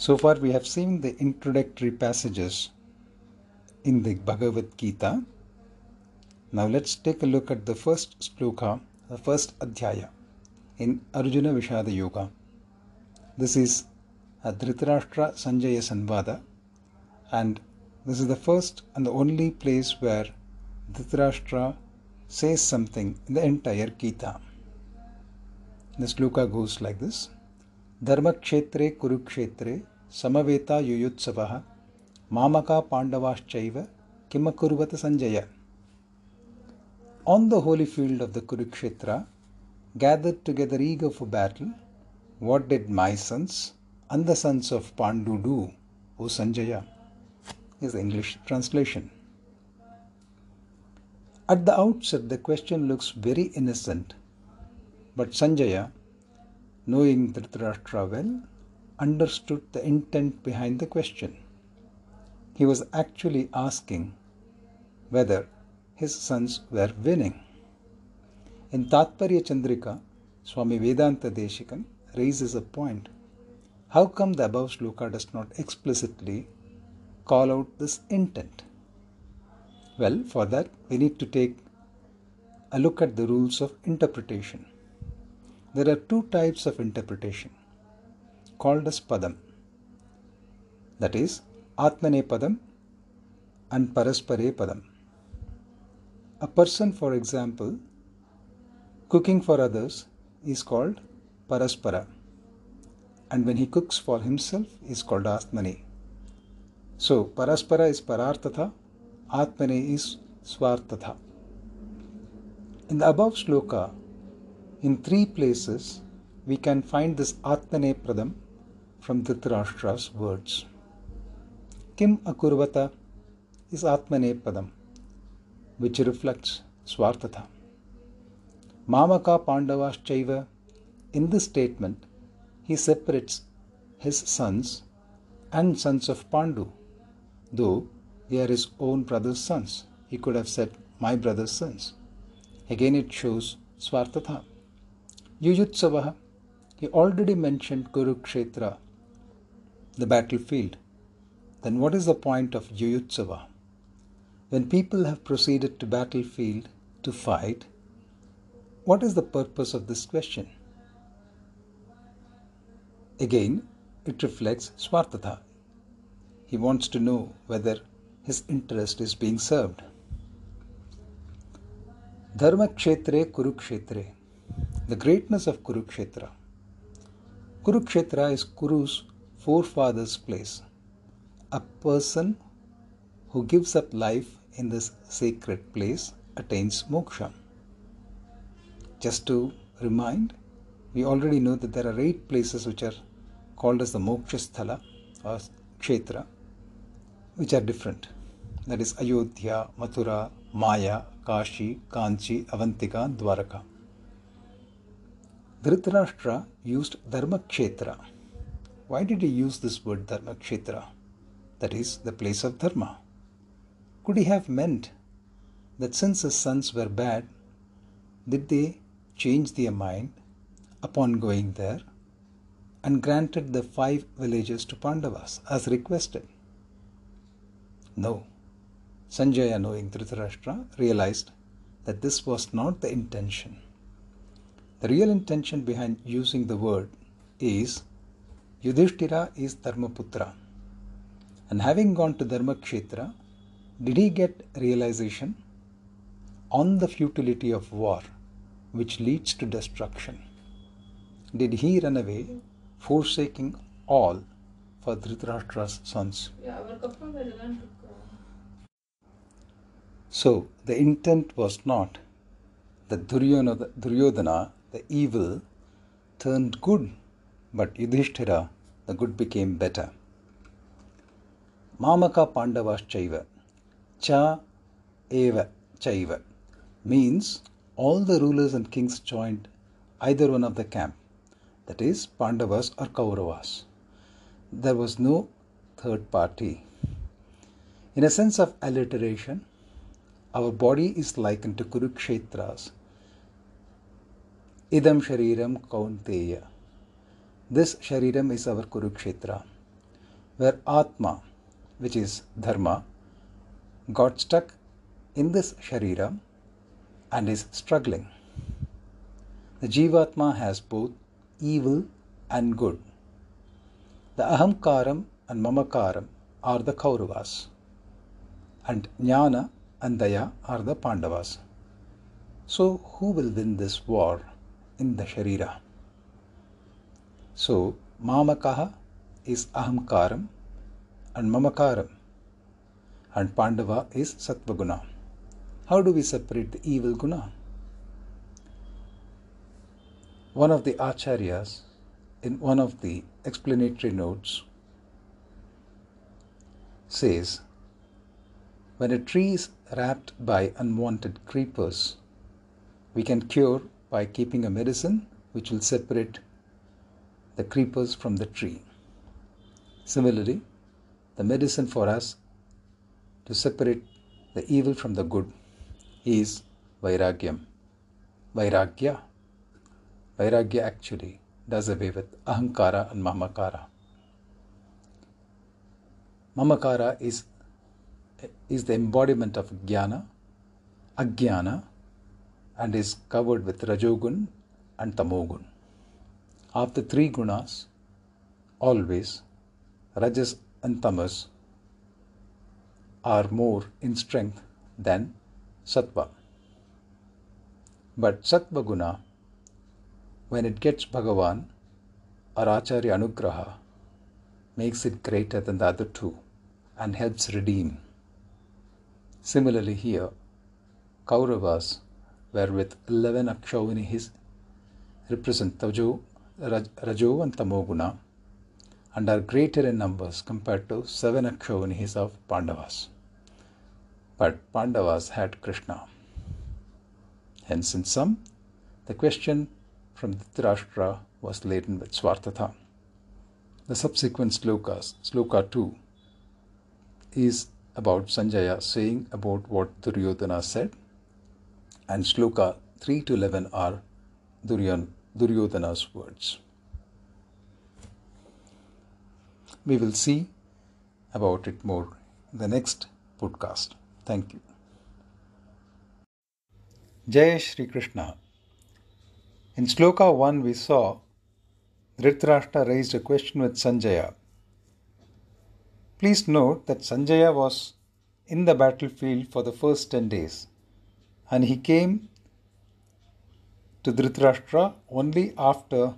So far, we have seen the introductory passages in the Bhagavad Gita. Now, let's take a look at the first sloka, the first adhyaya in Arjuna Vishada Yoga. This is a Dhritarashtra Sanjaya Sanvada, and this is the first and the only place where Dhritarashtra says something in the entire Gita. The sloka goes like this धर्मक्षेत्रे कुरुक्षेत्रे समवेता युयुत्सवः मामका पाण्डवाश्चैव किमकुर्वत Sanjay? On the holy field of the Kurukshetra gathered together ईग of battle what did my sons and the sons of Pandu do O Sanjaya is English translation At the outset, the question looks very innocent, but Sanjaya knowing Dhritarashtra well, understood the intent behind the question. He was actually asking whether his sons were winning. In Tatparya Chandrika, Swami Vedanta Deshikan raises a point. How come the above sloka does not explicitly call out this intent? Well, for that, we need to take a look at the rules of interpretation. There are two types of interpretation called as Padam. That is Atmane Padam and Paraspare Padam. A person, for example, cooking for others is called Paraspara. And when he cooks for himself is called Atmane. So Paraspara is Pararthatha, Atmane is Swartatha. In the above sloka, in three places, we can find this Atmane Padam from Dhritarashtra's words. Kim Akurvata is Atmane Padam, which reflects Swartatha. Mamaka Pandavas Chaiva, in this statement, he separates his sons and sons of Pandu, though they are his own brother's sons. He could have said, My brother's sons. Again, it shows Swartatha. Yuyutsava, he already mentioned Kurukshetra, the battlefield. Then what is the point of Yuyutsava? When people have proceeded to battlefield to fight, what is the purpose of this question? Again, it reflects Swartatha. He wants to know whether his interest is being served. Dharma Kshetre Kurukshetre the greatness of Kurukshetra. Kurukshetra is Kuru's forefather's place. A person who gives up life in this sacred place attains moksha. Just to remind, we already know that there are eight places which are called as the moksha sthala or kshetra, which are different. That is Ayodhya, Mathura, Maya, Kashi, Kanchi, Avantika, Dwaraka. Dhritarashtra used Dharmakshetra. Why did he use this word Dharmakshetra? That is, the place of Dharma. Could he have meant that since his sons were bad, did they change their mind upon going there and granted the five villages to Pandavas as requested? No. Sanjaya, knowing Dhritarashtra, realized that this was not the intention. The real intention behind using the word is Yudhishthira is Dharmaputra. And having gone to Dharmakshetra, did he get realization on the futility of war, which leads to destruction? Did he run away, forsaking all for Dhritarashtra's sons? So the intent was not that Duryodhana the evil turned good, but Yudhishthira, the good became better. Mamaka Pandavas Chaiva, Cha Eva Chaiva means all the rulers and kings joined either one of the camp, that is, Pandavas or Kauravas. There was no third party. In a sense of alliteration, our body is likened to Kurukshetras Idam Shariram Kaunteya. This Shariram is our Kurukshetra. where Atma, which is Dharma, got stuck in this Shariram and is struggling. The Jivatma has both evil and good. The Ahamkaram and Mamakaram are the Kauravas, and Jnana and Daya are the Pandavas. So, who will win this war in the Sharira? So, Mamakaha is Ahamkaram and Mamakaram, and Pandava is Sattvaguna. How do we separate the evil guna? One of the acharyas in one of the explanatory notes says when a tree is wrapped by unwanted creepers, we can cure by keeping a medicine which will separate the creepers from the tree. Similarly, the medicine for us to separate the evil from the good is Vairagyam. Vairagya. Vairagya actually does away with Ahankara and Mamakara. Mamakara is, is the embodiment of Jnana, Ajnana, and is covered with Rajogun and Tamogun. Of the three gunas, always Rajas and Tamas are more in strength than Sattva. But Sattva guna, when it gets Bhagavan or Acharya Anugraha, makes it greater than the other two and helps redeem. Similarly, here, Kauravas were with 11 Akshauhinis represent Tajo, Rajo and Tamoguna and are greater in numbers compared to 7 Akshauhinis of Pandavas but Pandavas had Krishna. Hence, in sum, the question from Dhritarashtra was laden with Swartatha. The subsequent slokas, sloka 2, is about Sanjaya saying about what Duryodhana said, and sloka 3 to 11 are Duryodhana's words. We will see about it more in the next podcast. Thank you. Jai Shri Krishna. In Sloka 1, we saw Dhritarashtra raised a question with Sanjaya. Please note that Sanjaya was in the battlefield for the first 10 days and he came to Dhritarashtra only after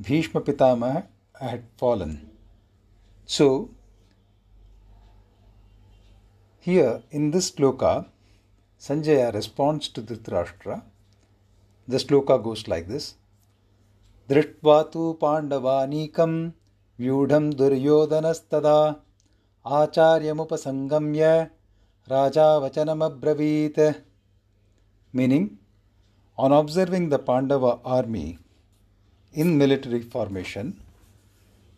Bhishma Pitamaha had fallen. So, here in this sloka, Sanjaya responds to Dhritarashtra. The sloka goes like this Dhritva tu pandavanikam vyudham duryodhanastada acharyamupasangamya raja vachanamabravit. Meaning, on observing the Pandava army in military formation,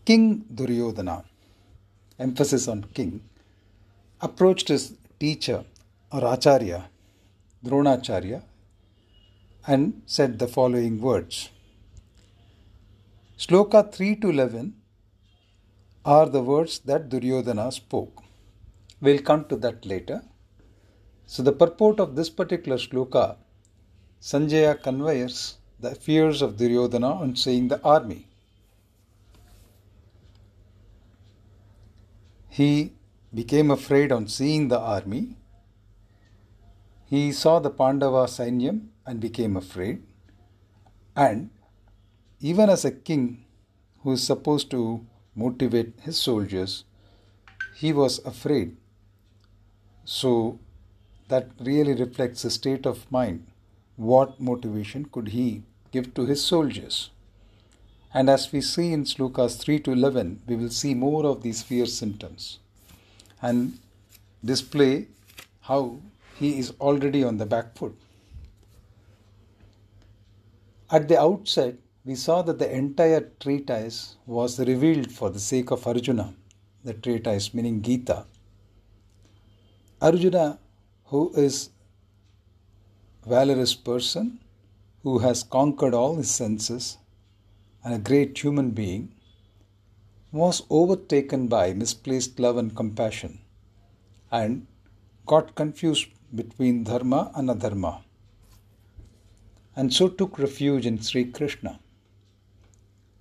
King Duryodhana, emphasis on king, approached his teacher or Acharya, Dronacharya, and said the following words. Sloka 3 to 11 are the words that Duryodhana spoke. We'll come to that later. So, the purport of this particular sloka, Sanjaya conveys the fears of Duryodhana on seeing the army. He became afraid on seeing the army. He saw the Pandava Sainyam and became afraid. And even as a king who is supposed to motivate his soldiers, he was afraid. So that really reflects the state of mind. What motivation could he give to his soldiers? And as we see in Slokas 3 to 11, we will see more of these fear symptoms and display how he is already on the back foot. At the outset, we saw that the entire treatise was revealed for the sake of Arjuna, the treatise meaning Gita. Arjuna, who is valorous person, who has conquered all his senses, and a great human being, was overtaken by misplaced love and compassion and got confused between dharma and adharma and so took refuge in Sri Krishna.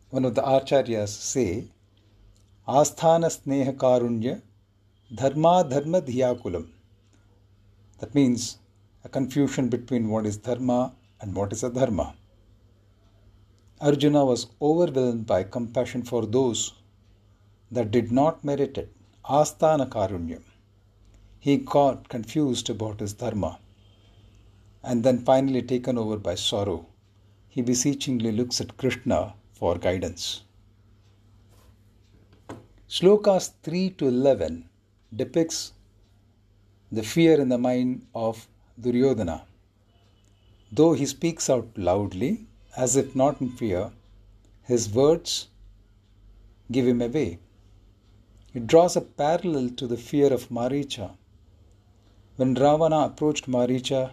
One of the acharyas say, Asthana Sneha Karunya Dharma Dharma Dhiyakulam. That means a confusion between what is dharma and what is adharma. Arjuna was overwhelmed by compassion for those that did not merit it. Asthana Karunyam. He got confused about his dharma and then finally taken over by sorrow, he beseechingly looks at Krishna for guidance. Slokas 3 to 11 depicts the fear in the mind of Duryodhana. Though he speaks out loudly, as if not in fear, his words give him away. It draws a parallel to the fear of Maricha. When Ravana approached Maricha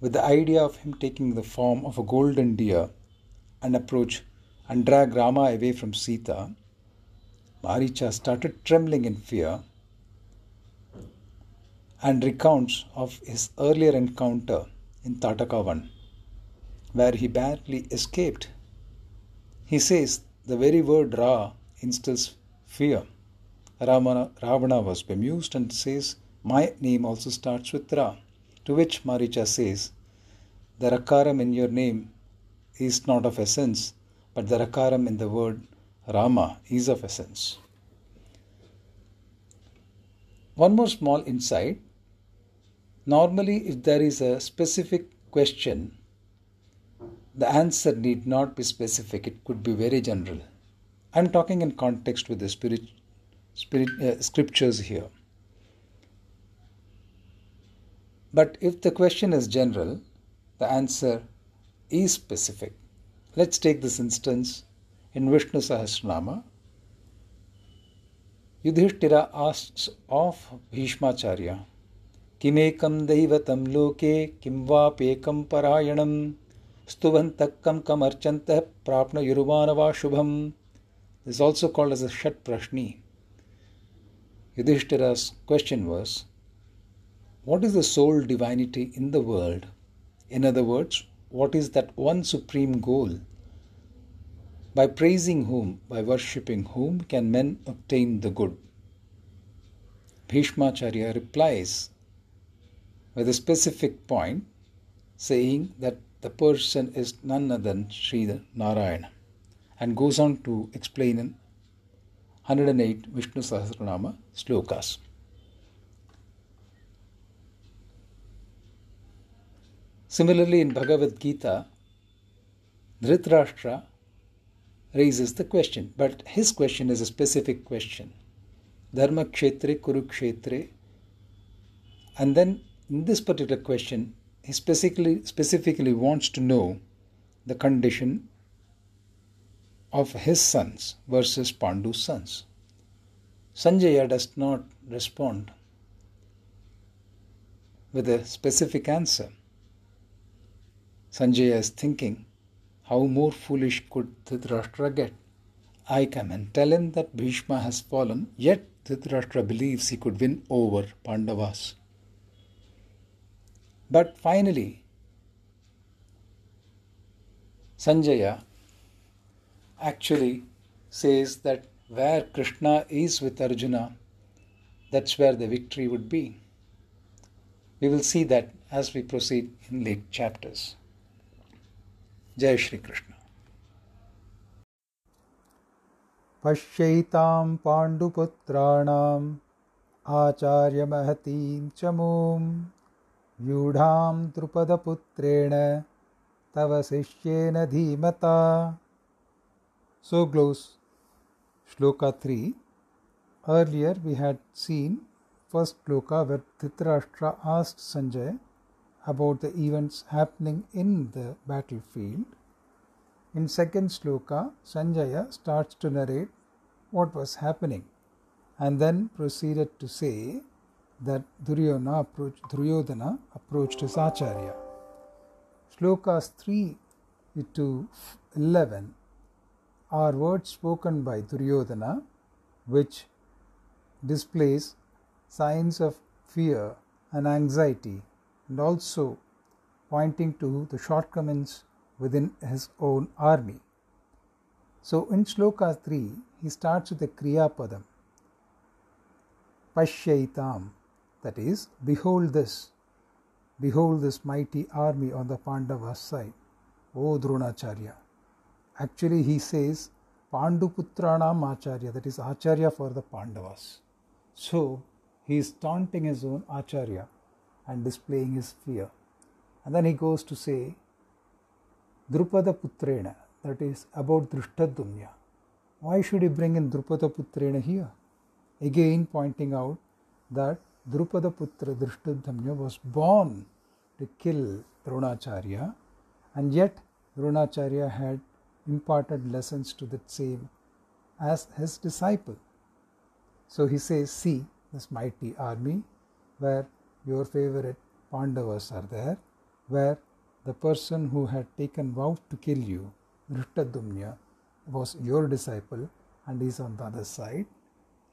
with the idea of him taking the form of a golden deer and approach and drag Rama away from Sita, Maricha started trembling in fear and recounts of his earlier encounter in Tatakavan, where he barely escaped. He says the very word Ra instills fear. Ravana, Ravana was bemused and says, My name also starts with Ra. To which Maricha says, The Rakaram in your name is not of essence, but the Rakaram in the word Rama is of essence. One more small insight. Normally, if there is a specific question, the answer need not be specific, it could be very general. I'm talking in context with the spirit, spirit uh, scriptures here. But if the question is general, the answer is specific. Let's take this instance in Vishnu Sahasranama. Yudhishthira asks of Bhishmacharya, किमेक दैवतं लोके किं वापेकं कम स्तुवन्तः कं कमर्चन्तः प्राप्नुयुर्वानवा शुभम्। Is also called as a षट प्रश्नी Yudhishthira question was what is the sole divinity in the world in other words what is that one supreme goal By praising whom, by worshipping whom, can men obtain the good Bhishmacharya replies with a specific point saying that the person is none other than Sri Narayana and goes on to explain in 108 Vishnu Sahasranama slokas. Similarly, in Bhagavad Gita, Dhritarashtra raises the question, but his question is a specific question. Dharma Kshetre Kurukshetre. And then in this particular question, he specifically, specifically wants to know the condition of his sons versus Pandu's sons. Sanjaya does not respond with a specific answer. Sanjaya is thinking, how more foolish could Dhritarashtra get? I come and tell him that Bhishma has fallen, yet Dhritarashtra believes he could win over Pandavas. But finally, Sanjaya actually says that where Krishna is with Arjuna, that's where the victory would be. We will see that as we proceed in late chapters. जय श्री कृष्ण पश्यैतां पाण्डुपुत्राणाम् आचार्यमहतीं च मूं व्यूढां द्रुपदपुत्रेण तव शिष्येन धीमता So glows Shloka 3. Earlier we had seen first shloka where Dhritarashtra asked Sanjay about the events happening in the battlefield. In second sloka, Sanjaya starts to narrate what was happening and then proceeded to say that Duryodhana approached, Duryodhana approached his Acharya. Slokas 3 to 11 are words spoken by Duryodhana which displays signs of fear and anxiety and also pointing to the shortcomings within his own army. So in Shloka 3, he starts with a Kriya Padam. Pashyaitam, that is, behold this, behold this mighty army on the Pandavas side. O Dronacharya. Actually, he says Panduputranam Acharya, that is Acharya for the Pandavas. So, he is taunting his own Acharya and displaying his fear. And then he goes to say Drupada Putrena, that is about Dhrishtadyumna. Why should he bring in Drupada Putrena here? Again, pointing out that Drupada Putra Dhrishtadyumna was born to kill Dronacharya, and yet Dronacharya had imparted lessons to that same as his disciple. So he says, See this mighty army where your favorite Pandavas are there, where the person who had taken vow to kill you, Dhrishtadyumna, was your disciple and is on the other side.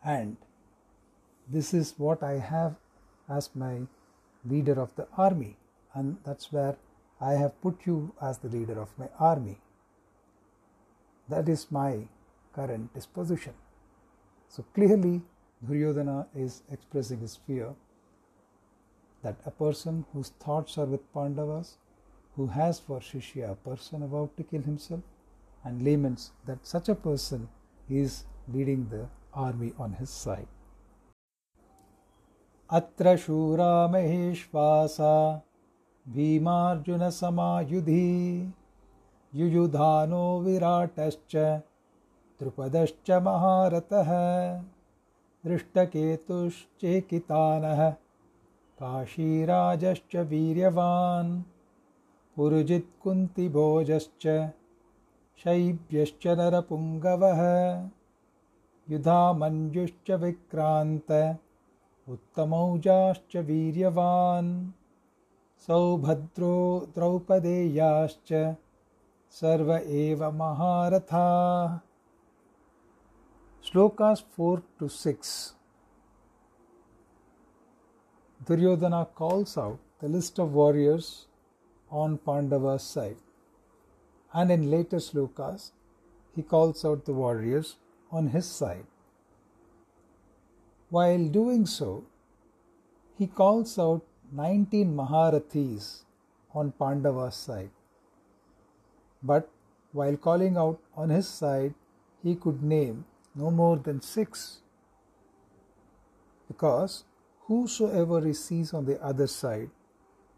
And this is what I have as my leader of the army, and that's where I have put you as the leader of my army. That is my current disposition. So clearly, Duryodhana is expressing his fear that a person whose thoughts are with Pandavas, who has for Shishya a person about to kill himself, and laments that such a person is leading the army on his side. अत्र शूरा महेश्वासा भीमार्जुनसमायुधि। युयुधानो विराटश्च, द्रुपदश्च महारथः। दृष्टकेतुश्चेकितानः काशीराजश्च वीर्यवान्। पुरुजित्कुन्तिभोजश्च शैब्यश्च नरपुङ्गवः। युधामञ्जुश्च विक्रान्त। उत्तमौजाश्च वीर्यवान्। सौभद्रो द्रौपदेयाश्च सर्व एव महारथा। Shlokas four to six. Duryodhana calls out the list of warriors on Pandava side and in latest shlokas he calls out the warriors on his side While doing so, he calls out 19 Maharathis on Pandava's side. But while calling out on his side, he could name no more than six. Because whosoever he sees on the other side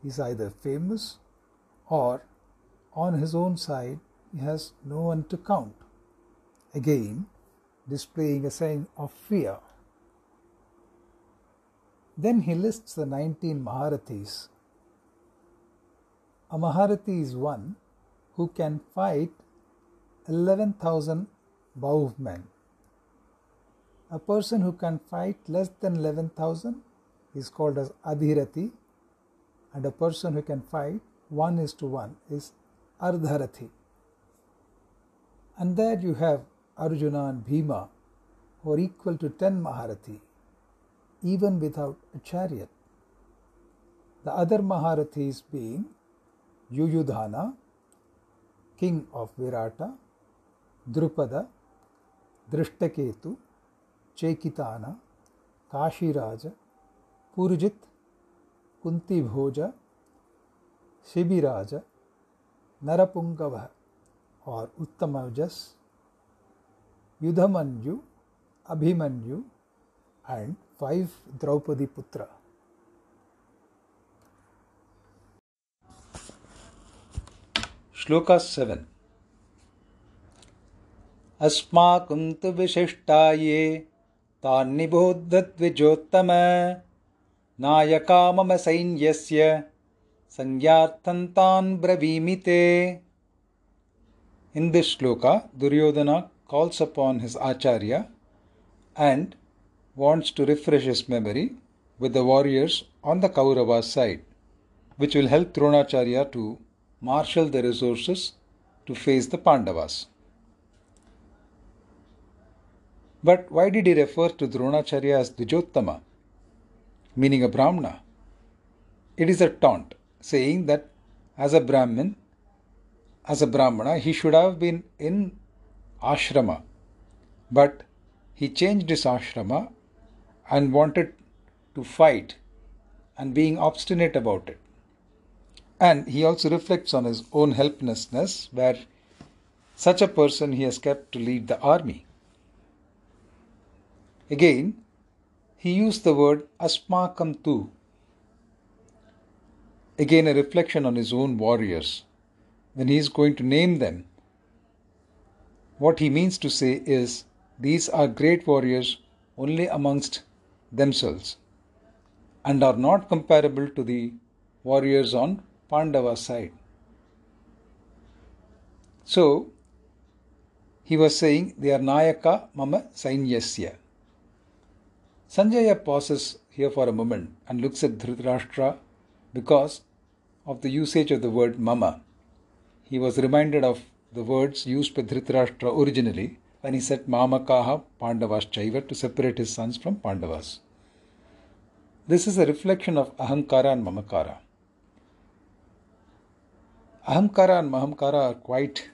is either famous or on his own side he has no one to count. Again, displaying a sign of fear. Then he lists the 19 Maharathis. A Maharathi is one who can fight 11,000 bowmen. A person who can fight less than 11,000 is called as Adhirathi, and a person who can fight 1 is to 1 is Ardharathi. And there you have Arjuna and Bhima who are equal to 10 Maharathi even without a chariot. The other Maharathis being Yuyudhana, king of Virata, Drupada, Drishtaketu, Chekitana, Kashiraja, Purjit, Kunti Bhoja, Shibiraja, Narapungava or Uttamajas, Yudhamanyu, Abhimanyu, and five Draupadi पुत्र shloka seven अस्माक तु विशिष्टा ये तान्निबोद्धद्विजोत्तम नायका मम सैन्य संज्ञार्थं तान् ते in this shloka Duryodhana calls upon his acharya and wants to refresh his memory with the warriors on the Kaurava side, which will help Dronacharya to marshal the resources to face the Pandavas. But why did he refer to Dronacharya as Dvijottama, meaning a Brahmana? It is a taunt, saying that as a Brahmin, as a Brahmana, he should have been in ashrama, but he changed his ashrama and wanted to fight and being obstinate about it. And he also reflects on his own helplessness, where such a person he has kept to lead the army. Again, he used the word asmakam tu. Again, a reflection on his own warriors. When he is going to name them, what he means to say is these are great warriors only amongst themselves and are not comparable to the warriors on Pandava side. So, he was saying they are Nayaka Mama Sainyasya. Sanjaya pauses here for a moment and looks at Dhritarashtra because of the usage of the word Mama. He was reminded of the words used by Dhritarashtra originally when he said Mamakaha Pandavas Chaiva to separate his sons from Pandavas. This is a reflection of Ahankara and Mamakara. Ahankara and Mamakara are quite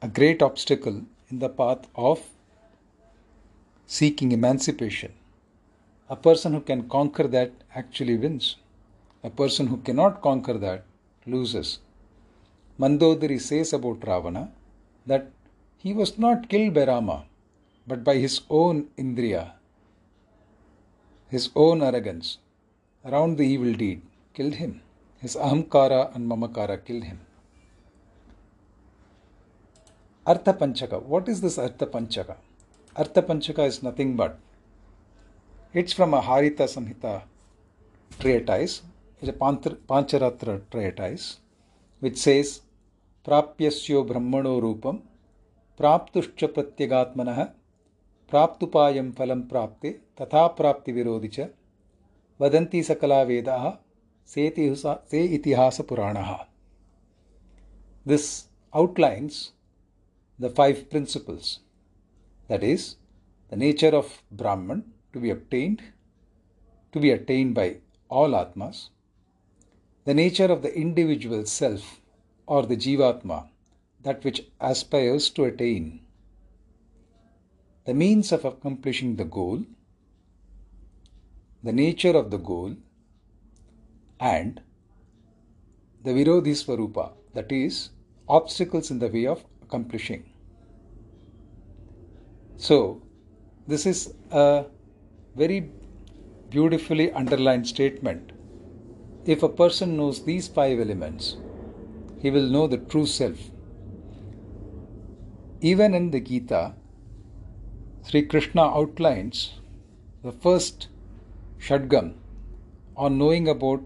a great obstacle in the path of seeking emancipation. A person who can conquer that actually wins. A person who cannot conquer that loses. Mandodari says about Ravana that he was not killed by Rama, but by his own Indriya, his own arrogance around the evil deed killed him. His Ahamkara and Mamakara killed him. Artha Panchaka. What is this Artha Panchaka? Artha Panchaka is nothing but it's from a Harita Samhita treatise, it's a Pancharatra treatise, which says Prapyasyo Brahmano Rupam प्राप्त प्रत्यगात्म प्राप्तुपायं फलं प्राप्ते, तथा प्राप्तिविरोधि च, वदन्ति सकला वेदाः, से इतिहासपुराणः। This outlines the five principles that is the nature of Brahman to be obtained to be attained by all atmas the nature of the individual self are the jivatma that which aspires to attain, the means of accomplishing the goal, the nature of the goal, and the Virodhi Swarupa, that is, obstacles in the way of accomplishing. So, this is a very beautifully underlined statement. If a person knows these five elements, he will know the true self. Even in the Gita, Sri Krishna outlines the first Shatkam on knowing about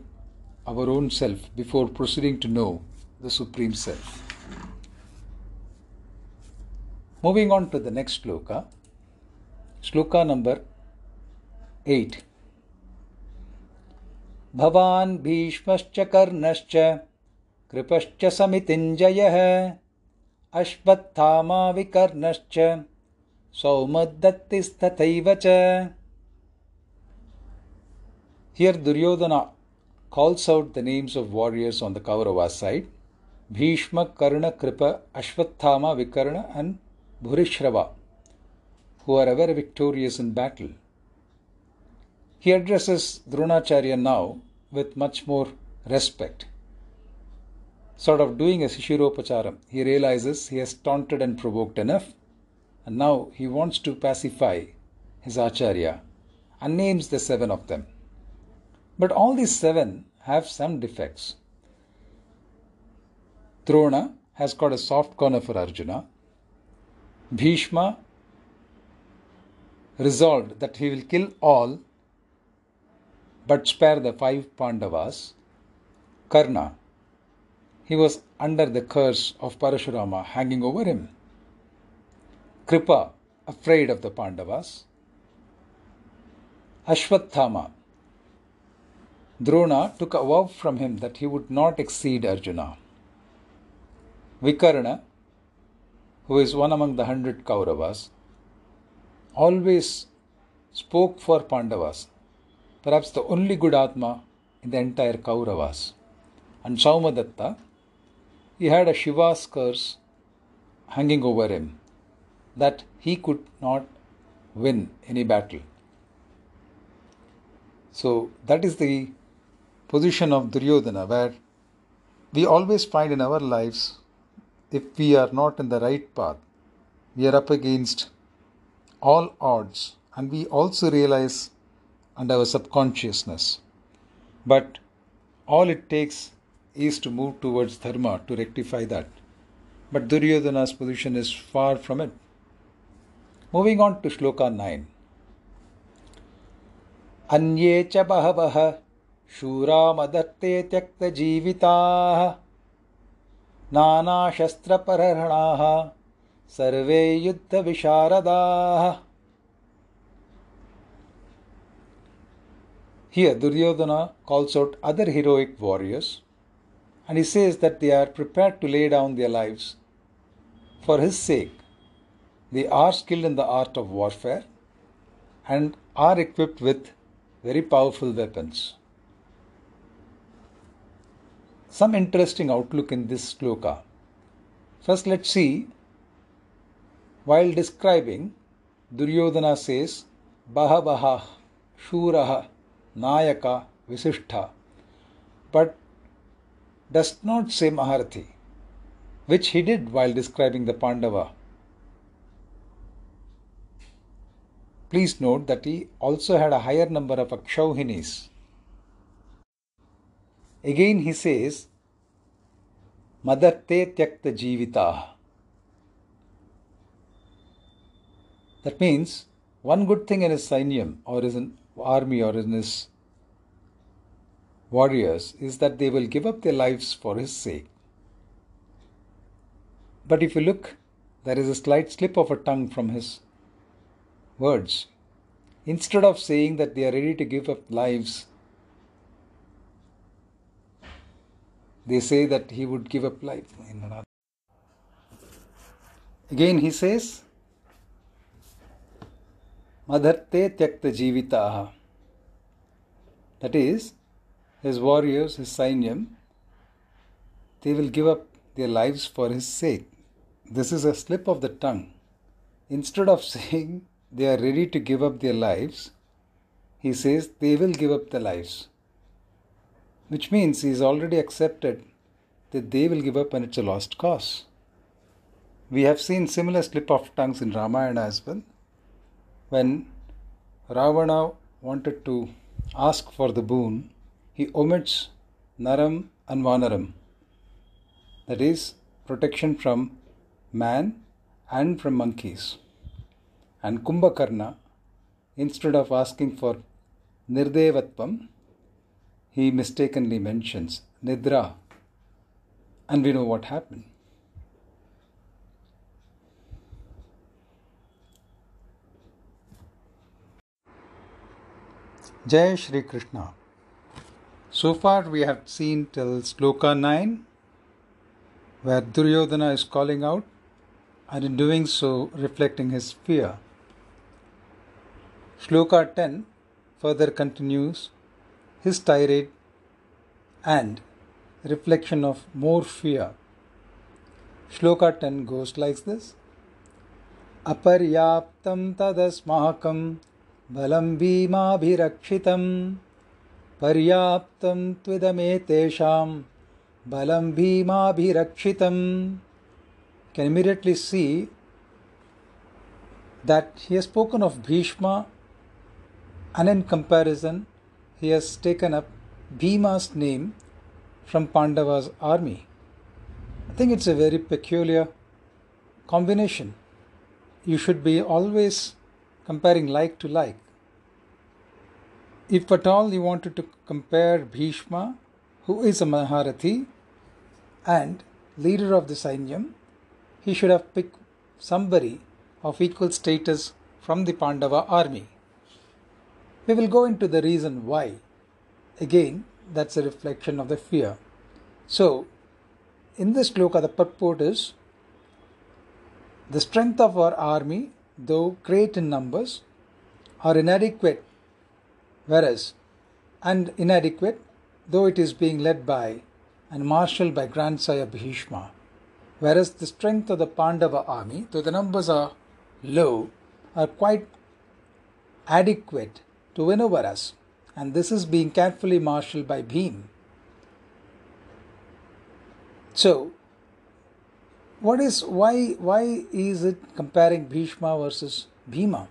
our own self before proceeding to know the Supreme Self. Moving on to the next sloka, sloka number 8. भवान् भीष्मश्च कर्णश्च कृपश्च समितिञ्जयः अश्वत्था विकर्णश्च सौमदत्तिथर च। Here Duryodhana calls out the names of warriors on the cover of our side Bhishma Karna Kripa Ashwattha Vikarna and Bhurishrava who are ever victorious in battle he addresses Dronacharya now with much more respect Sort of doing a Shishiropacharam. He realizes he has taunted and provoked enough, and now he wants to pacify his Acharya and names the seven of them. But all these seven have some defects. Drona has got a soft corner for Arjuna. Bhishma resolved that he will kill all but spare the five Pandavas. Karna, he was under the curse of Parashurama hanging over him. Kripa, afraid of the Pandavas. Ashwatthama, Drona took a vow from him that he would not exceed Arjuna. Vikarna, who is one among the hundred Kauravas, always spoke for Pandavas, perhaps the only good Atma in the entire Kauravas. And Saumadatta, he had a Shiva's curse hanging over him that he could not win any battle. So that is the position of Duryodhana, where we always find in our lives if we are not in the right path, we are up against all odds, and we also realize under our subconsciousness. But all it takes is to move towards dharma to rectify that. But Duryodhana's position is far from it. Moving on to Shloka 9. अन्ये च बहवः शूरा मदत्ते त्यक्तजीविताः नानाशस्त्रपरहणाः सर्वे युद्धविशारदाः Here Duryodhana calls out other heroic warriors and he says that they are prepared to lay down their lives for his sake. They are skilled in the art of warfare and are equipped with very powerful weapons. Some interesting outlook in this sloka. First, let's see. While describing, Duryodhana says, Bahavaha, Shuraha, Nayaka, Visishtha, but does not say Maharathi, which he did while describing the Pandava. Please note that he also had a higher number of Akshauhinis. Again he says, Madatte Tyakta Jivita. That means one good thing in his Sainyam or in his army or in his warriors is that they will give up their lives for his sake. But if you look, there is a slight slip of a tongue from his words. Instead of saying that they are ready to give up lives, they say that he would give up life. In another. Again, he says, Madharte tyakta. That is, his warriors, his sainyam, they will give up their lives for his sake. This is a slip of the tongue. Instead of saying they are ready to give up their lives, he says they will give up their lives. Which means he has already accepted that they will give up and it's a lost cause. We have seen similar slip of tongues in Ramayana as well. When Ravana wanted to ask for the boon, he omits Naram and Vanaram. That is, protection from man and from monkeys. And Kumbhakarna, instead of asking for Nirdevatvam, he mistakenly mentions Nidra. And we know what happened. Jai Shri Krishna. So far we have seen till Sloka 9 where Duryodhana is calling out and in doing so reflecting his fear. Sloka 10 further continues his tirade and reflection of more fear. Shloka 10 goes like this Aparyaptam tadasmahakam balam bhimabhirakshitam पर्याप्तं त्विदमेतेषां balam bhimabhirakshitam can immediately see that he has spoken of Bhishma and in comparison he has taken up Bhima's name from Pandava's army. I think it's a very peculiar combination. You should be always comparing like to like. If at all you wanted to compare Bhishma, who is a Maharathi and leader of the Sainyam, he should have picked somebody of equal status from the Pandava army. We will go into the reason why. Again, that's a reflection of the fear. So, in this sloka, the purport is the strength of our army though great in numbers, are inadequate, whereas, and inadequate, though it is being led by and marshaled by grandsire Bhishma. Whereas the strength of the Pandava army, though the numbers are low, are quite adequate to win over us, and this is being carefully marshaled by Bhim. So, what is why why is it comparing Bhishma versus Bhima?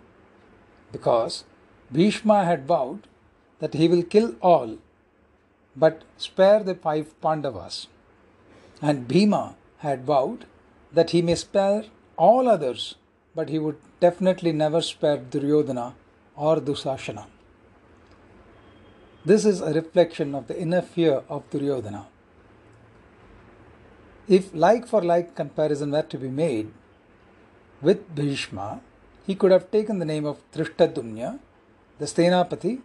Because Bhishma had vowed that he will kill all but spare the five Pandavas, and Bhima had vowed that he may spare all others, but he would definitely never spare Duryodhana or Dusashana. This is a reflection of the inner fear of Duryodhana. If like for like comparison were to be made with Bhishma, he could have taken the name of Dhrishtadyumna, the Senapati,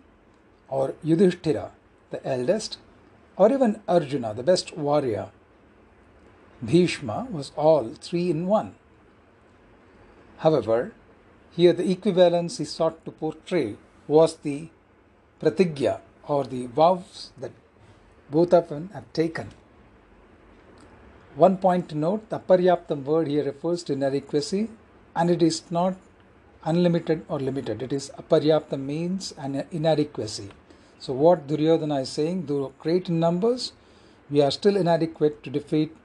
or Yudhishthira, the eldest, or even Arjuna, the best warrior. Bhishma was all three in one. However, here the equivalence he sought to portray was the pratigya or the vows that both of them have taken. One point to note the aparyaptam word here refers to inadequacy and it is not unlimited or limited. It is aparyaptam means an inadequacy. So, what Duryodhana is saying, though great in numbers, we are still inadequate to defeat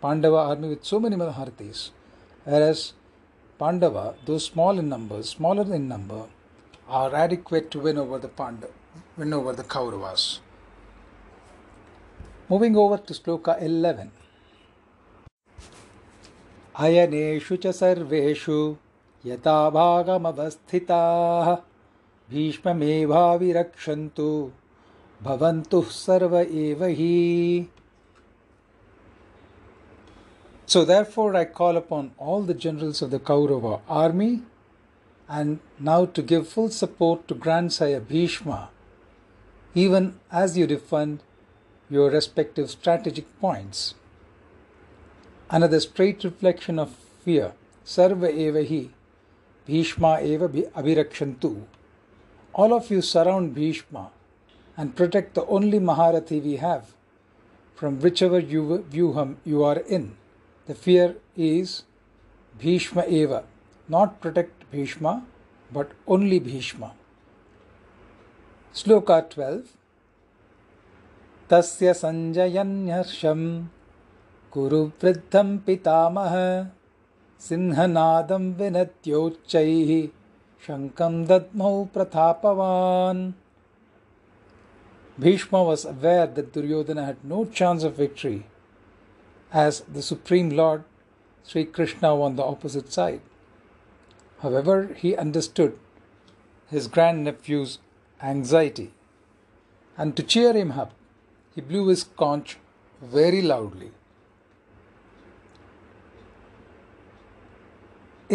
Pandava army with so many Maharathis. Whereas Pandava, though small in numbers, smaller in number, are adequate to win over the Pandav, win over the Kauravas. Moving over to Sloka 11. अयनेषु च सर्वेषु यथा भागमवस्थिताः भीष्ममेवाविरक्षन्तु भवन्तुः सर्व एव हि So therefore I call upon all the generals of the Kaurava army and now to give full support to grandsire Bhishma, even as you defend your respective strategic points. Another straight reflection of fear. Sarva eva hi, Bhishma eva abhirakshantu. All of you surround Bhishma and protect the only Maharathi we have from whichever vyuham you are in. The fear is Bhishma eva, not protect Bhishma, but only Bhishma. Sloka 12 तस्य सञ्जयन्यर्षं कुरु वृद्धं पितामह सिंहनादं विनत्योच्चैः शङ्कं दद्मौ प्रतापवान् Bhishma was aware that Duryodhana had no chance of victory as the Supreme Lord Sri Krishna on the opposite side. However, he understood his grandnephew's anxiety and to cheer him up, he blew his conch very loudly.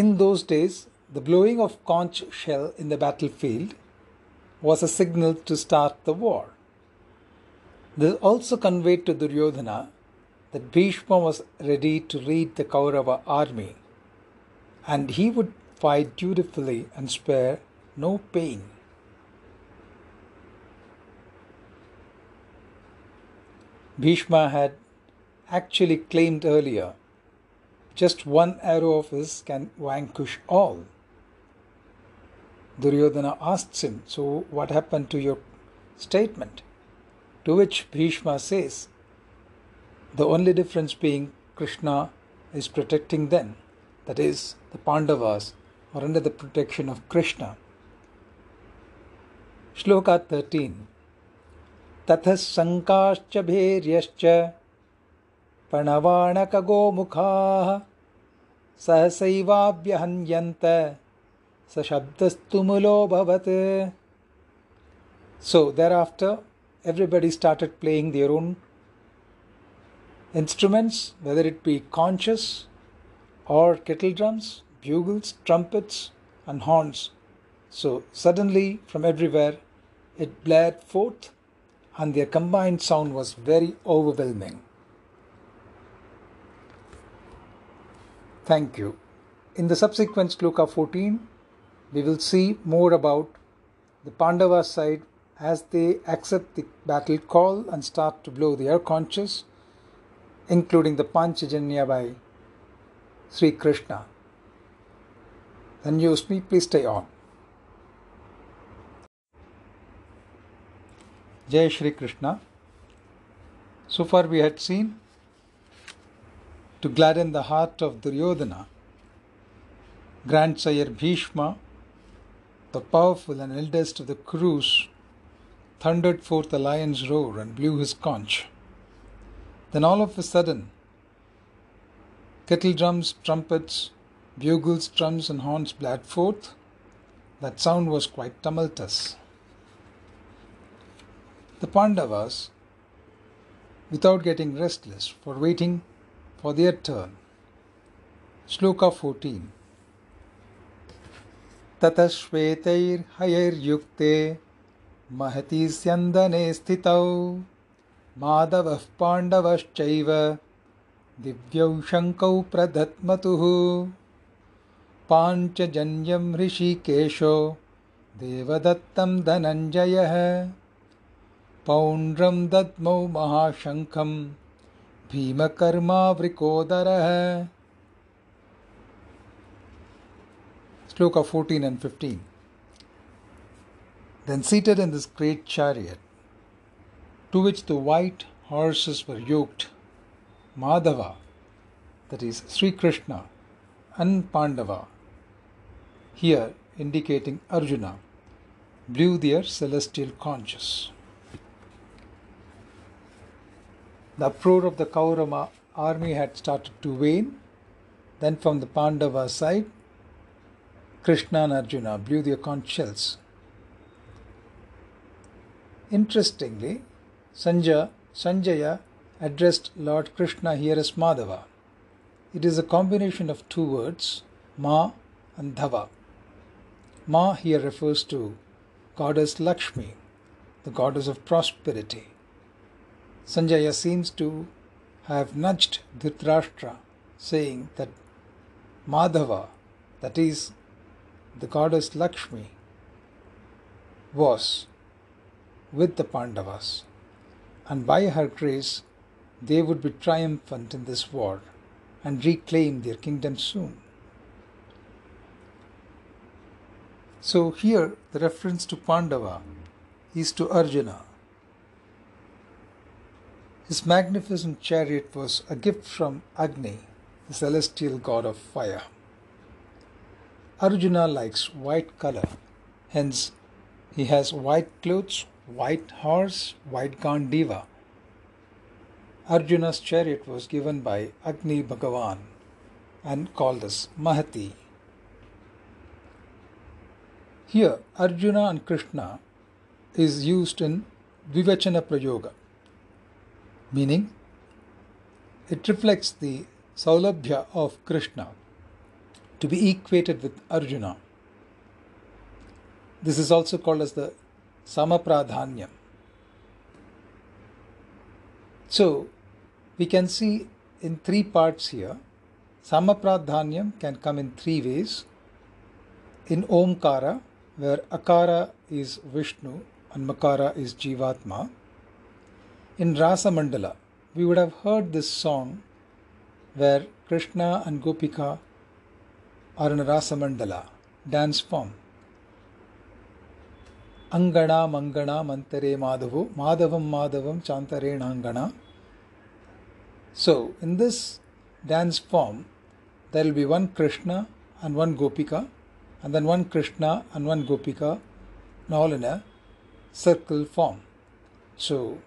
In those days, the blowing of conch shell in the battlefield was a signal to start the war. This also conveyed to Duryodhana that Bhishma was ready to lead the Kaurava army and he would fight dutifully and spare no pain. Bhishma had actually claimed earlier just one arrow of his can vanquish all. Duryodhana asks him, So what happened to your statement? To which Bhishma says, The only difference being Krishna is protecting them, that is, the Pandavas are under the protection of Krishna. Shloka 13 ततः शङ्काश्च भैर्यश्च प्रणवाणकगोमुखाः सहसैवाभ्यहन्यन्त सशब्दस्तुमुलोऽभवत् So thereafter everybody started playing their own instruments, whether it be conches or kettle drums, bugles, trumpets, and horns. So suddenly from everywhere it blared forth and their combined sound was very overwhelming. Thank you. In the subsequent Sloka 14, we will see more about the Pandava side as they accept the battle call and start to blow the air including the Panchajanya by Sri Krishna. Then use me, please stay on. Jai Shri Krishna. So far we had seen to gladden the heart of Duryodhana, grandsire Bhishma, the powerful and eldest of the Kurus, thundered forth a lion's roar and blew his conch. Then all of a sudden, kettle drums, trumpets, bugles, drums, and horns blared forth. That sound was quite tumultuous. The Pandavas, without getting restless, for waiting for their turn. Sloka 14 ततश्वेतैर्हयैर्युक्ते महती स्यन्दने स्थितौ माधवः पाण्डवश्चैव दिव्यौ शङ्कौ प्रदत्मतुः पाञ्चजन्यं ऋषिकेशो देवदत्तं धनञ्जयः पौण्ड्रं दद्मौ महाशङ्खं भीमकर्मावृकोदरः Sloka 14 and 15. Then seated in this great chariot, to which the white horses were yoked, Madhava, that is Sri Krishna, and Pandava, here indicating Arjuna, blew their celestial conches. The uproar of the Kaurava army had started to wane. Then from the Pandava side, Krishna and Arjuna blew their conch shells. Interestingly, Sanjaya, Sanjaya addressed Lord Krishna here as Madhava. It is a combination of two words, Ma and Dhava. Ma here refers to goddess Lakshmi, the goddess of prosperity. Sanjaya seems to have nudged Dhritarashtra, saying that Madhava, that is, the goddess Lakshmi, was with the Pandavas, and by her grace they would be triumphant in this war and reclaim their kingdom soon. So, here the reference to Pandava is to Arjuna. His magnificent chariot was a gift from Agni, the celestial god of fire. Arjuna likes white color, hence, he has white clothes, white horse, white Gandiva. Arjuna's chariot was given by Agni Bhagavan and called as Mahati. Here, Arjuna and Krishna is used in Vivachana Prayoga, meaning it reflects the Saulabhya of Krishna to be equated with Arjuna. This is also called as the Samapradhanyam. So, we can see in three parts here. Samapradhanyam can come in three ways. In Omkara, where Akara is Vishnu and Makara is Jivatma. In Rasa Mandala, we would have heard this song where Krishna and Gopika are in a Rasa Mandala dance form. Angana Mangana Mantare Madhavu Madhavam Madhavam Chantare Nangana. So, in this dance form, there will be one Krishna and one Gopika and then one Krishna and one Gopika, and all in a circle form. So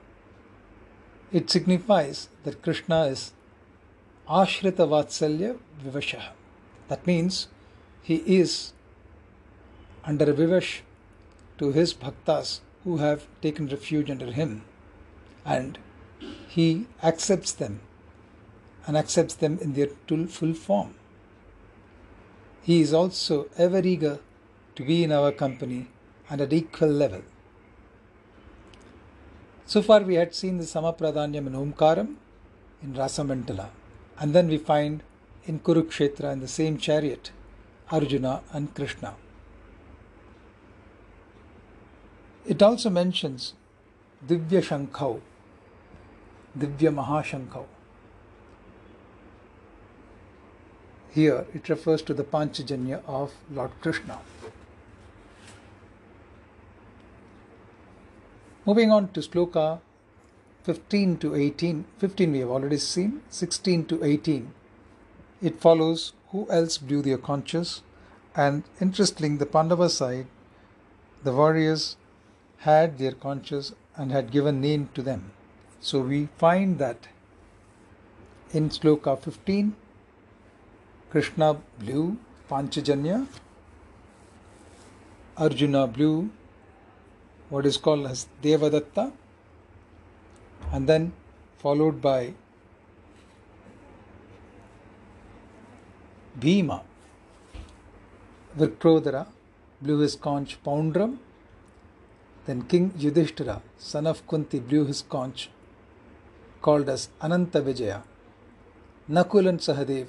it signifies that Krishna is Ashrita Vatsalya Vivasha. That means he is under vivash to his bhaktas who have taken refuge under him and he accepts them and accepts them in their full form. He is also ever eager to be in our company and at equal level. So far, we had seen the Samapradhanyam in Omkaram in Rasamandala, and then we find in Kurukshetra in the same chariot Arjuna, and Krishna. It also mentions Divya Shankau, Divya Mahashankau. Here it refers to the Panchajanya of Lord Krishna. Moving on to sloka 15 to 18. 15 we have already seen. 16 to 18. It follows who else blew their conches. And interestingly, the Pandava side, the warriors had their conches and had given name to them. So we find that in sloka 15, Krishna blew Panchajanya, Arjuna blew what is called as Devadatta, and then followed by Bhima. Vrikodara blew his conch Poundram. Then King Yudhishthira, son of Kunti, blew his conch called as Ananta Vijaya. Nakul and Sahadev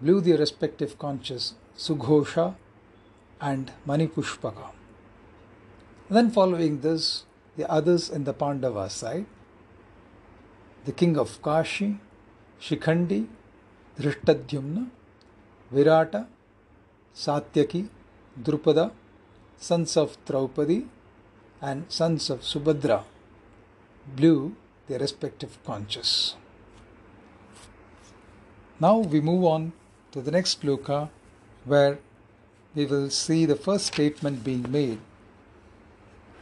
blew their respective conches Sughosha and Manipushpaka. Then, following this, the others in the Pandava side, the king of Kashi, Shikhandi, Dhrishtadyumna, Virata, Satyaki, Drupada, sons of Draupadi, and sons of Subhadra blew their respective conches. Now we move on to the next sloka where we will see the first statement being made.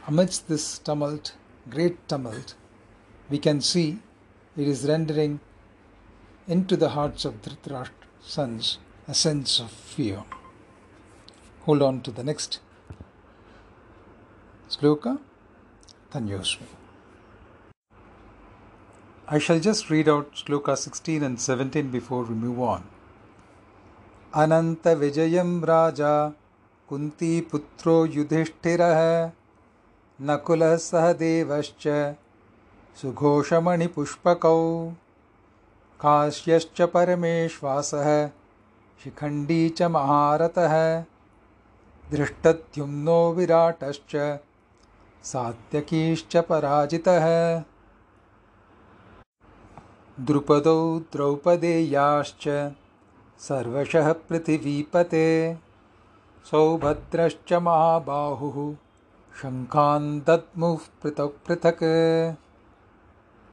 Amidst this tumult, great tumult, we can see it is rendering into the hearts of Dhritarashtra's sons a sense of fear. Hold on to the next sloka, Tanyosmi. I shall just read out sloka 16 and 17 before we move on. Ananta Vijayam Raja Kunti Nakulah Sahadevascha सुघोषमणिपुष्पकौ। काश्यश्च परमेश्वासः, Shikhandi च महारथः, धृष्टद्युम्नो विराटश्च, सात्यकीश्च पराजितः। द्रुपदौ द्रौपदेयाश्च, सर्वशः पृथिवीपते, सौभद्रश्च महाबाहुः। शङ्खान् दद्मुः पृथक् पृथक्